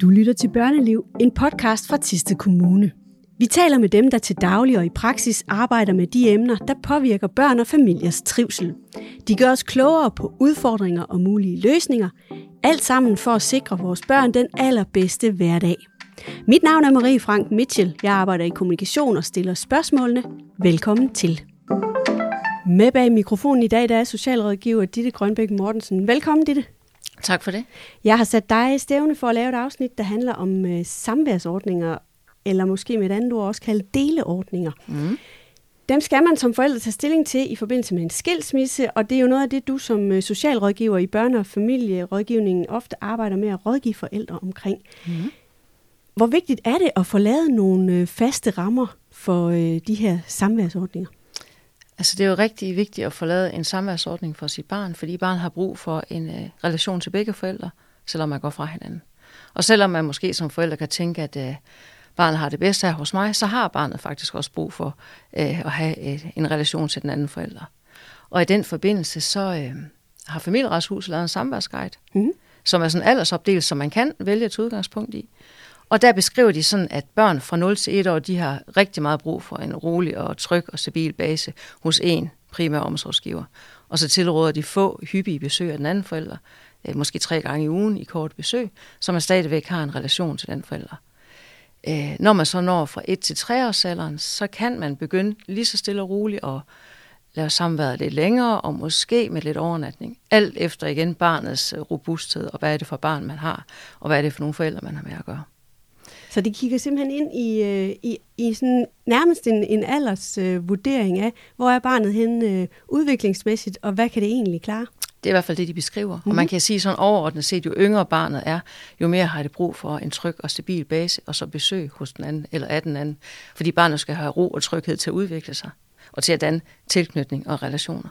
Du lytter til Børneliv, en podcast fra Tiste Kommune. Vi taler med dem, der til daglig og i praksis arbejder med de emner, der påvirker børn og familiers trivsel. De gør os klogere på udfordringer og mulige løsninger, alt sammen for at sikre vores børn den allerbedste hverdag. Mit navn er Marie Frank Mitchell. Jeg arbejder i kommunikation og stiller spørgsmålene. Velkommen til. Med bag mikrofonen i dag, der er socialrådgiver Ditte Grønbæk Mortensen. Velkommen, Ditte. Tak for det. Jeg har sat dig i stævne for at lave et afsnit, der handler om øh, samværsordninger, eller måske med et andet ord også kaldt deleordninger. Mm. Dem skal man som forældre tage stilling til i forbindelse med en skilsmisse, og det er jo noget af det, du som øh, socialrådgiver i børne- og familierådgivningen ofte arbejder med at rådgive forældre omkring. Mm. Hvor vigtigt er det at få lavet nogle øh, faste rammer for øh, de her samværsordninger? Altså det er jo rigtig vigtigt at få lavet en samværsordning for sit barn, fordi barn har brug for en øh, relation til begge forældre, selvom man går fra hinanden. Og selvom man måske som forældre kan tænke, at øh, barnet har det bedste her hos mig, så har barnet faktisk også brug for øh, at have et, en relation til den anden forælder. Og i den forbindelse, så øh, har familieretshuset lavet en samværsguide, mm. som er sådan aldersopdelt, som man kan vælge et udgangspunkt i. Og der beskriver de sådan, at børn fra 0 til 1 år, de har rigtig meget brug for en rolig og tryg og stabil base hos en primær omsorgsgiver. Og så tilråder de få hyppige besøg af den anden forælder, øh, måske tre gange i ugen i kort besøg, så man stadigvæk har en relation til den forælder. Øh, når man så når fra 1 til 3 års alderen, så kan man begynde lige så stille og roligt at lave samværet lidt længere, og måske med lidt overnatning. Alt efter igen barnets robusthed, og hvad er det for barn, man har, og hvad er det for nogle forældre, man har med at gøre. Så de kigger simpelthen ind i, øh, i, i sådan nærmest en, en alders øh, vurdering af, hvor er barnet hen øh, udviklingsmæssigt, og hvad kan det egentlig klare? Det er i hvert fald det, de beskriver. Mm-hmm. Og man mhm. kan sige sådan overordnet set, jo yngre barnet er, jo mere har det brug for en tryg og stabil base, og så besøg hos den anden, eller af den anden. Fordi barnet skal have ro og tryghed til at udvikle sig, og til at danne tilknytning og relationer.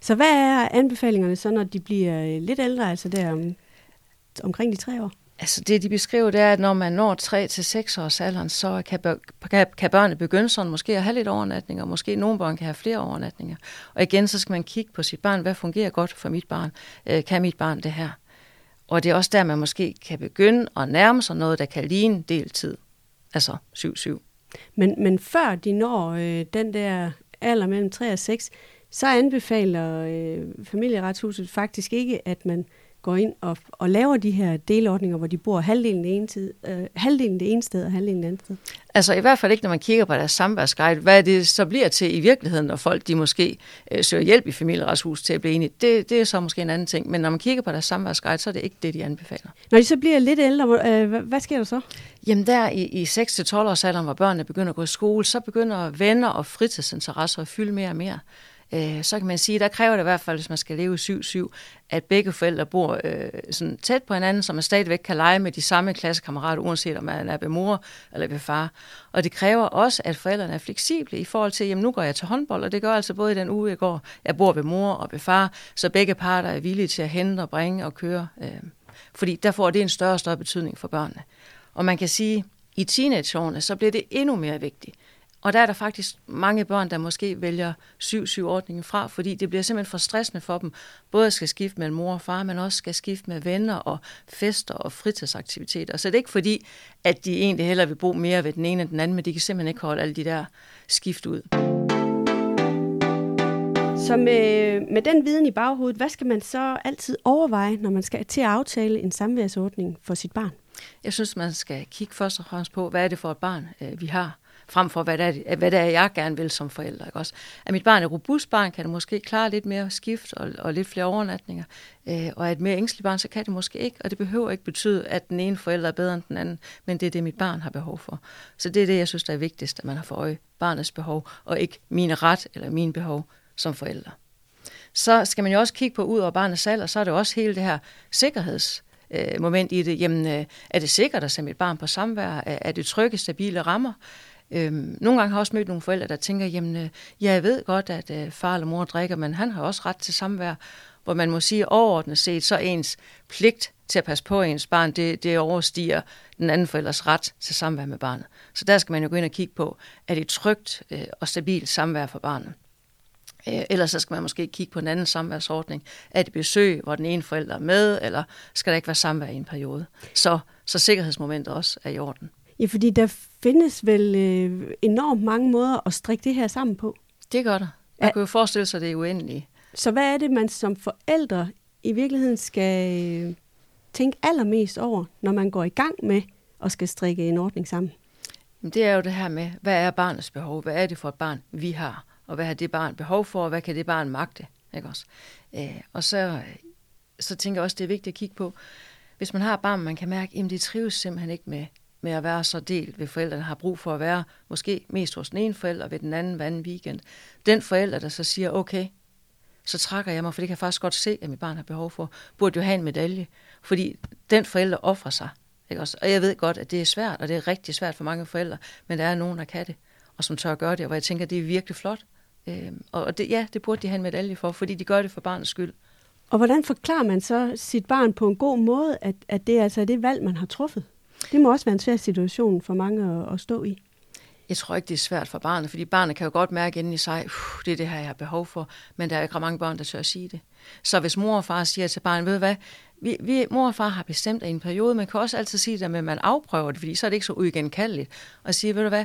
Så hvad er anbefalingerne så, når de bliver lidt ældre, altså der om, omkring de tre år? Altså det, de beskriver, det er, at når man når 3 til 6 års alderen, så kan, kan, kan børnene begynde sådan måske at have lidt overnatninger, måske nogle børn kan have flere overnatninger. Og igen, så skal man kigge på sit barn, hvad fungerer godt for mit barn? Øh, kan mit barn det her? Og det er også der, man måske kan begynde at nærme sig noget, der kan ligne deltid. Altså 7-7. Men, men før de når øh, den der alder mellem 3 og 6, så anbefaler øh, familieretshuset faktisk ikke, at man går ind og, og laver de her delordninger, hvor de bor halvdelen det ene, tid, øh, halvdelen det ene sted og halvdelen det andet sted? Altså i hvert fald ikke, når man kigger på deres samværsguide. Hvad det så bliver til i virkeligheden, når folk de måske øh, søger hjælp i familieretshus til at blive enige, det, det er så måske en anden ting. Men når man kigger på deres samværsguide, så er det ikke det, de anbefaler. Når de så bliver lidt ældre, øh, hvad, sker der så? Jamen der i, i 6-12 års alderen, hvor børnene begynder at gå i skole, så begynder venner og fritidsinteresser at fylde mere og mere øh, så kan man sige, der kræver det i hvert fald, hvis man skal leve 7-7, at begge forældre bor øh, sådan tæt på hinanden, så man stadigvæk kan lege med de samme klassekammerater, uanset om man er ved mor eller ved far. Og det kræver også, at forældrene er fleksible i forhold til, jamen nu går jeg til håndbold, og det gør altså både i den uge, jeg går, jeg bor ved mor og ved far, så begge parter er villige til at hente og bringe og køre. Øh, fordi der får det en større og større betydning for børnene. Og man kan sige, i teenageårene, så bliver det endnu mere vigtigt, og der er der faktisk mange børn, der måske vælger 7-7-ordningen fra, fordi det bliver simpelthen for stressende for dem, både at skal skifte mellem mor og far, men også skal skifte med venner og fester og fritidsaktiviteter. Så det er ikke fordi, at de egentlig heller vil bo mere ved den ene end den anden, men de kan simpelthen ikke holde alle de der skift ud. Så med, med den viden i baghovedet, hvad skal man så altid overveje, når man skal til at aftale en samværsordning for sit barn? Jeg synes, man skal kigge først og fremmest på, hvad er det for et barn, øh, vi har frem for hvad det, er, hvad det er, jeg gerne vil som forælder. Ikke også? at mit barn er robust barn, kan det måske klare lidt mere skift og, og lidt flere overnatninger. Øh, og er et mere ængstligt barn, så kan det måske ikke. Og det behøver ikke betyde, at den ene forælder er bedre end den anden, men det er det, mit barn har behov for. Så det er det, jeg synes, der er vigtigst, at man har for øje barnets behov, og ikke mine ret eller mine behov som forælder. Så skal man jo også kigge på, ud over barnets alder, så er det også hele det her sikkerheds øh, moment i det. Jamen, øh, er det sikkert at sende mit barn på samvær? Er det trygge, stabile rammer? Øhm, nogle gange har jeg også mødt nogle forældre, der tænker, jamen, øh, ja, jeg ved godt, at øh, far eller mor drikker, men han har også ret til samvær, hvor man må sige overordnet set, så ens pligt til at passe på ens barn, det, det overstiger den anden forældres ret til samvær med barnet. Så der skal man jo gå ind og kigge på, er det trygt øh, og stabilt samvær for barnet? Øh, ellers så skal man måske kigge på en anden samværsordning. Er det besøg, hvor den ene forælder er med, eller skal der ikke være samvær i en periode? Så så sikkerhedsmomentet også er i orden. Ja, fordi der findes vel øh, enormt mange måder at strikke det her sammen på. Det gør der. Man ja. kan jo forestille sig, at det er uendeligt. Så hvad er det, man som forældre i virkeligheden skal øh, tænke allermest over, når man går i gang med at skal strikke en ordning sammen? Det er jo det her med, hvad er barnets behov? Hvad er det for et barn, vi har? Og hvad har det barn behov for, og hvad kan det barn magte? Ikke også? Øh, og så, så tænker jeg også, det er vigtigt at kigge på, hvis man har et barn, man kan mærke, at de trives simpelthen ikke med, med at være så delt ved forældrene, har brug for at være måske mest hos den ene forælder, ved den anden hver anden weekend. Den forælder, der så siger, okay, så trækker jeg mig, for det kan jeg faktisk godt se, at mit barn har behov for, burde jo have en medalje. Fordi den forælder offrer sig. Ikke også? Og jeg ved godt, at det er svært, og det er rigtig svært for mange forældre, men der er nogen, der kan det, og som tør at gøre det, og hvor jeg tænker, at det er virkelig flot. Øhm, og det, ja, det burde de have en medalje for, fordi de gør det for barnets skyld. Og hvordan forklarer man så sit barn på en god måde, at, at det altså er det valg, man har truffet? Det må også være en svær situation for mange at, at stå i. Jeg tror ikke, det er svært for barnet, fordi barnet kan jo godt mærke inden i sig, det er det her, jeg har behov for, men der er ikke mange børn, der tør at sige det. Så hvis mor og far siger til barnet, ved du hvad, vi, vi, mor og far har bestemt at i en periode, man kan også altid sige det men at man afprøver det, fordi så er det ikke så uigenkaldeligt, og sige, ved du hvad,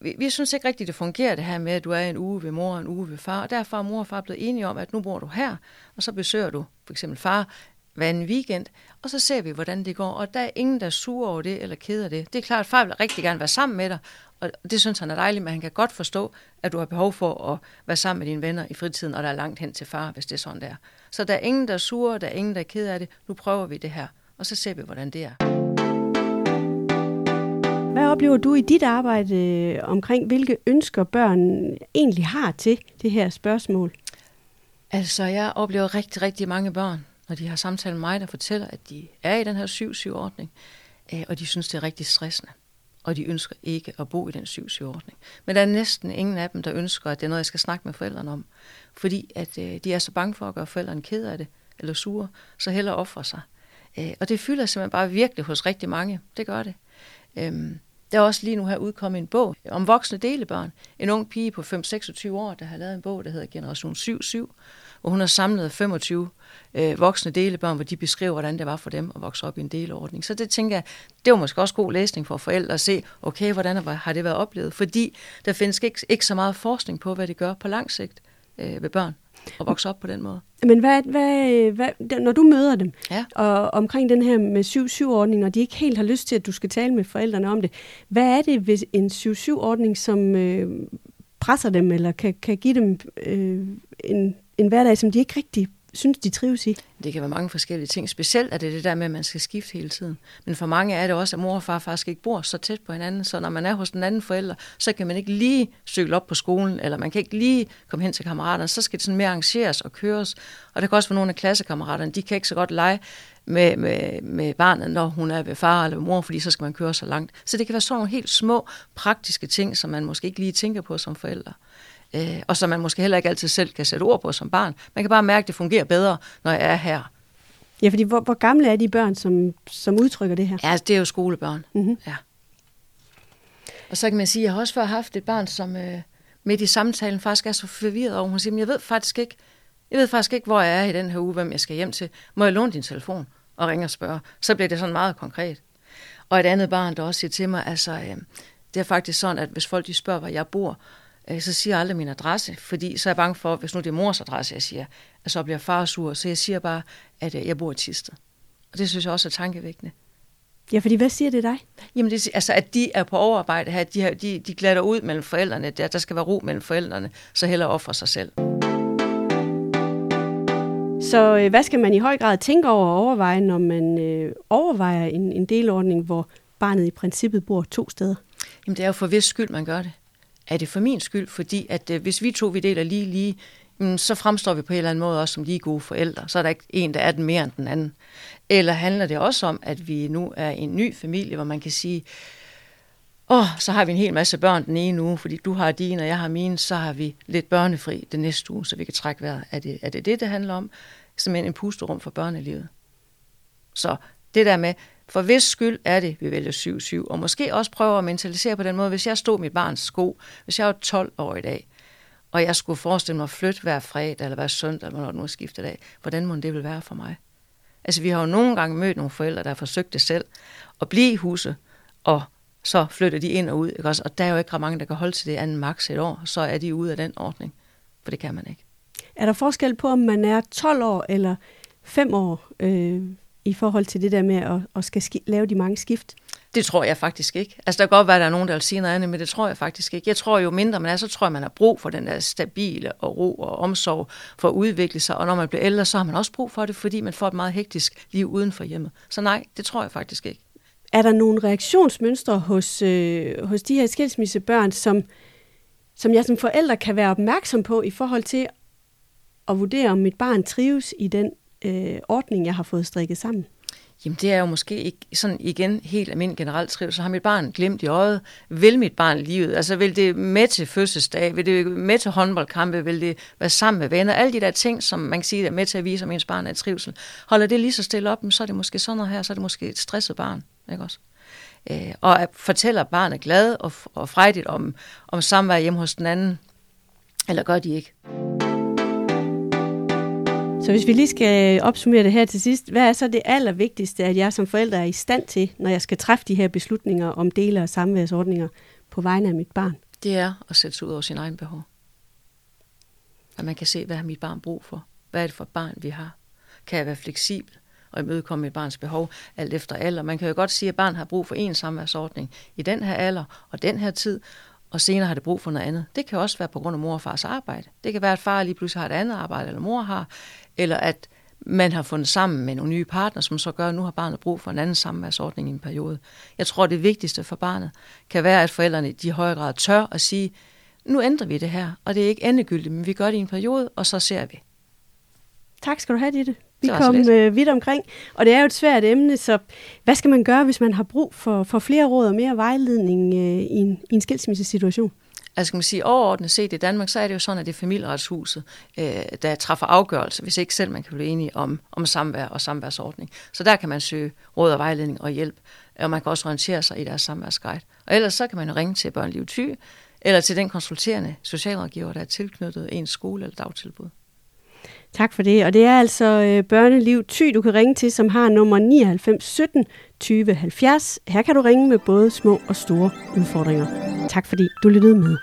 vi, vi synes ikke rigtigt, det fungerer det her med, at du er en uge ved mor og en uge ved far, og derfor er mor og far blevet enige om, at nu bor du her, og så besøger du for eksempel far hver en weekend, og så ser vi, hvordan det går. Og der er ingen, der er sure over det eller keder det. Det er klart, at far vil rigtig gerne være sammen med dig, og det synes han er dejligt, men han kan godt forstå, at du har behov for at være sammen med dine venner i fritiden, og der er langt hen til far, hvis det er sådan der. Så der er ingen, der er sure, der er ingen, der er ked af det. Nu prøver vi det her, og så ser vi, hvordan det er. Hvad oplever du i dit arbejde øh, omkring, hvilke ønsker børn egentlig har til det her spørgsmål? Altså, jeg oplever rigtig, rigtig mange børn, når de har samtalt med mig, der fortæller, at de er i den her 7-7-ordning, øh, og de synes, det er rigtig stressende og de ønsker ikke at bo i den 7-7-ordning. Men der er næsten ingen af dem, der ønsker, at det er noget, jeg skal snakke med forældrene om. Fordi at øh, de er så bange for at gøre forældrene ked af det, eller sure, så hellere ofre sig. Øh, og det fylder simpelthen bare virkelig hos rigtig mange. Det gør det. Øhm, der er også lige nu her udkommet en bog om voksne delebørn. En ung pige på 5-26 år, der har lavet en bog, der hedder Generation 7-7, hvor hun har samlet 25 øh, voksne delebørn, hvor de beskriver, hvordan det var for dem at vokse op i en deleordning. Så det tænker jeg, det var måske også god læsning for forældre at se, okay, hvordan har det været oplevet? Fordi der findes ikke, ikke så meget forskning på, hvad det gør på lang sigt øh, ved børn at vokse op på den måde. Men hvad, hvad, hvad, når du møder dem, ja. og omkring den her med 7-7-ordning, og de ikke helt har lyst til, at du skal tale med forældrene om det, hvad er det ved en 7-7-ordning, som øh, presser dem, eller kan, kan give dem øh, en, en hverdag, som de ikke rigtig synes, de trives i? Det kan være mange forskellige ting. Specielt er det det der med, at man skal skifte hele tiden. Men for mange er det også, at mor og far faktisk ikke bor så tæt på hinanden, så når man er hos den anden forælder, så kan man ikke lige cykle op på skolen, eller man kan ikke lige komme hen til kammeraterne. Så skal det sådan mere arrangeres og køres. Og der kan også være nogle af klassekammeraterne, de kan ikke så godt lege med, med, med barnet, når hun er ved far eller ved mor, fordi så skal man køre så langt. Så det kan være sådan nogle helt små, praktiske ting, som man måske ikke lige tænker på som forældre øh, og som man måske heller ikke altid selv kan sætte ord på som barn. Man kan bare mærke, at det fungerer bedre, når jeg er her. Ja, fordi hvor, hvor gamle er de børn, som, som udtrykker det her? Ja, det er jo skolebørn. Mm-hmm. Ja. Og så kan man sige, at jeg har også før haft et barn, som øh, midt i samtalen faktisk er så forvirret over. Hun siger, jeg ved faktisk ikke, jeg ved faktisk ikke, hvor jeg er i den her uge, hvem jeg skal hjem til. Må jeg låne din telefon og ringe og spørge? Så bliver det sådan meget konkret. Og et andet barn, der også siger til mig, altså, øh, det er faktisk sådan, at hvis folk de spørger, hvor jeg bor, så siger jeg aldrig min adresse, fordi så er jeg bange for, hvis nu det er mors adresse, jeg siger, at så bliver far sur. Så jeg siger bare, at øh, jeg bor i Tisted. Og det synes jeg også er tankevækkende. Ja, fordi hvad siger det dig? Jamen, det, altså, at de er på overarbejde her, de, de, de glatter ud mellem forældrene, der, der skal være ro mellem forældrene, så heller ofre sig selv. Så øh, hvad skal man i høj grad tænke over og overveje, når man øh, overvejer en, en delordning, hvor barnet i princippet bor to steder? Jamen, det er jo for vis skyld, man gør det er det for min skyld, fordi at øh, hvis vi to vi deler lige lige, mm, så fremstår vi på en eller anden måde også som lige gode forældre. Så er der ikke en, der er den mere end den anden. Eller handler det også om, at vi nu er en ny familie, hvor man kan sige, åh, oh, så har vi en hel masse børn den ene uge, fordi du har dine, og jeg har mine, så har vi lidt børnefri den næste uge, så vi kan trække vejret. Er det er det, det, det handler om? Simpelthen en pusterum for børnelivet. Så det der med, for hvis skyld er det, vi vælger 7-7, og måske også prøver at mentalisere på den måde, hvis jeg stod mit barns sko, hvis jeg var 12 år i dag, og jeg skulle forestille mig at flytte hver fredag, eller hver søndag, eller hvornår det nu er skiftet af, hvordan må det vil være for mig? Altså, vi har jo nogle gange mødt nogle forældre, der har forsøgt det selv, at blive i huset, og så flytter de ind og ud, ikke også? Og der er jo ikke ret mange, der kan holde til det anden maks et år, så er de ude af den ordning, for det kan man ikke. Er der forskel på, om man er 12 år eller 5 år øh, i forhold til det der med at, at skal lave de mange skift? Det tror jeg faktisk ikke. Altså, der kan godt være, at der er nogen, der vil sige noget andet, men det tror jeg faktisk ikke. Jeg tror jo mindre man er, så tror jeg, man har brug for den der stabile og ro og omsorg for at udvikle sig. Og når man bliver ældre, så har man også brug for det, fordi man får et meget hektisk liv uden for hjemmet. Så nej, det tror jeg faktisk ikke. Er der nogle reaktionsmønstre hos, øh, hos de her skilsmissebørn, som, som jeg som forældre kan være opmærksom på i forhold til at vurdere, om mit barn trives i den øh, ordning, jeg har fået strikket sammen? Jamen det er jo måske ikke sådan igen helt almindelig generelt trivsel. Har mit barn glemt i øjet? Vil mit barn livet? Altså vil det med til fødselsdag? Vil det med til håndboldkampe? Vil det være sammen med venner? Alle de der ting, som man kan sige er med til at vise, om ens barn er trivsel. Holder det lige så stille op, så er det måske sådan noget her, så er det måske et stresset barn. Ikke også? Øh, og at fortæller barnet glad og, og frejdigt om, om samvær hjemme hos den anden, eller gør de ikke? Så hvis vi lige skal opsummere det her til sidst, hvad er så det allervigtigste, at jeg som forælder er i stand til, når jeg skal træffe de her beslutninger om dele- og samværsordninger på vegne af mit barn? Det er at sætte sig ud over sin egen behov. At man kan se, hvad har mit barn brug for? Hvad er det for et barn, vi har? Kan jeg være fleksibel og imødekomme mit barns behov alt efter alder? Man kan jo godt sige, at barn har brug for en samværsordning i den her alder og den her tid, og senere har det brug for noget andet. Det kan også være på grund af mor og fars arbejde. Det kan være, at far lige pludselig har et andet arbejde, eller mor har, eller at man har fundet sammen med nogle nye partner, som så gør, at nu har barnet brug for en anden samværsordning i en periode. Jeg tror, det vigtigste for barnet kan være, at forældrene i højere grad tør at sige, nu ændrer vi det her, og det er ikke endegyldigt, men vi gør det i en periode, og så ser vi. Tak skal du have, Ditte. Vi kom øh, vidt omkring, og det er jo et svært emne, så hvad skal man gøre, hvis man har brug for, for flere råd og mere vejledning øh, i, en, i en skilsmissesituation? Altså skal man sige, overordnet set i Danmark, så er det jo sådan, at det er familieretshuset, øh, der træffer afgørelse, hvis ikke selv man kan blive enige om, om samvær og samværsordning. Så der kan man søge råd og vejledning og hjælp, og man kan også orientere sig i deres samværsguide. Og ellers så kan man jo ringe til Børneliv Ty, eller til den konsulterende socialrådgiver, der er tilknyttet en skole eller dagtilbud. Tak for det. Og det er altså øh, Børneliv Ty, du kan ringe til, som har nummer 99 17 20 70. Her kan du ringe med både små og store udfordringer. Tak fordi du lyttede med.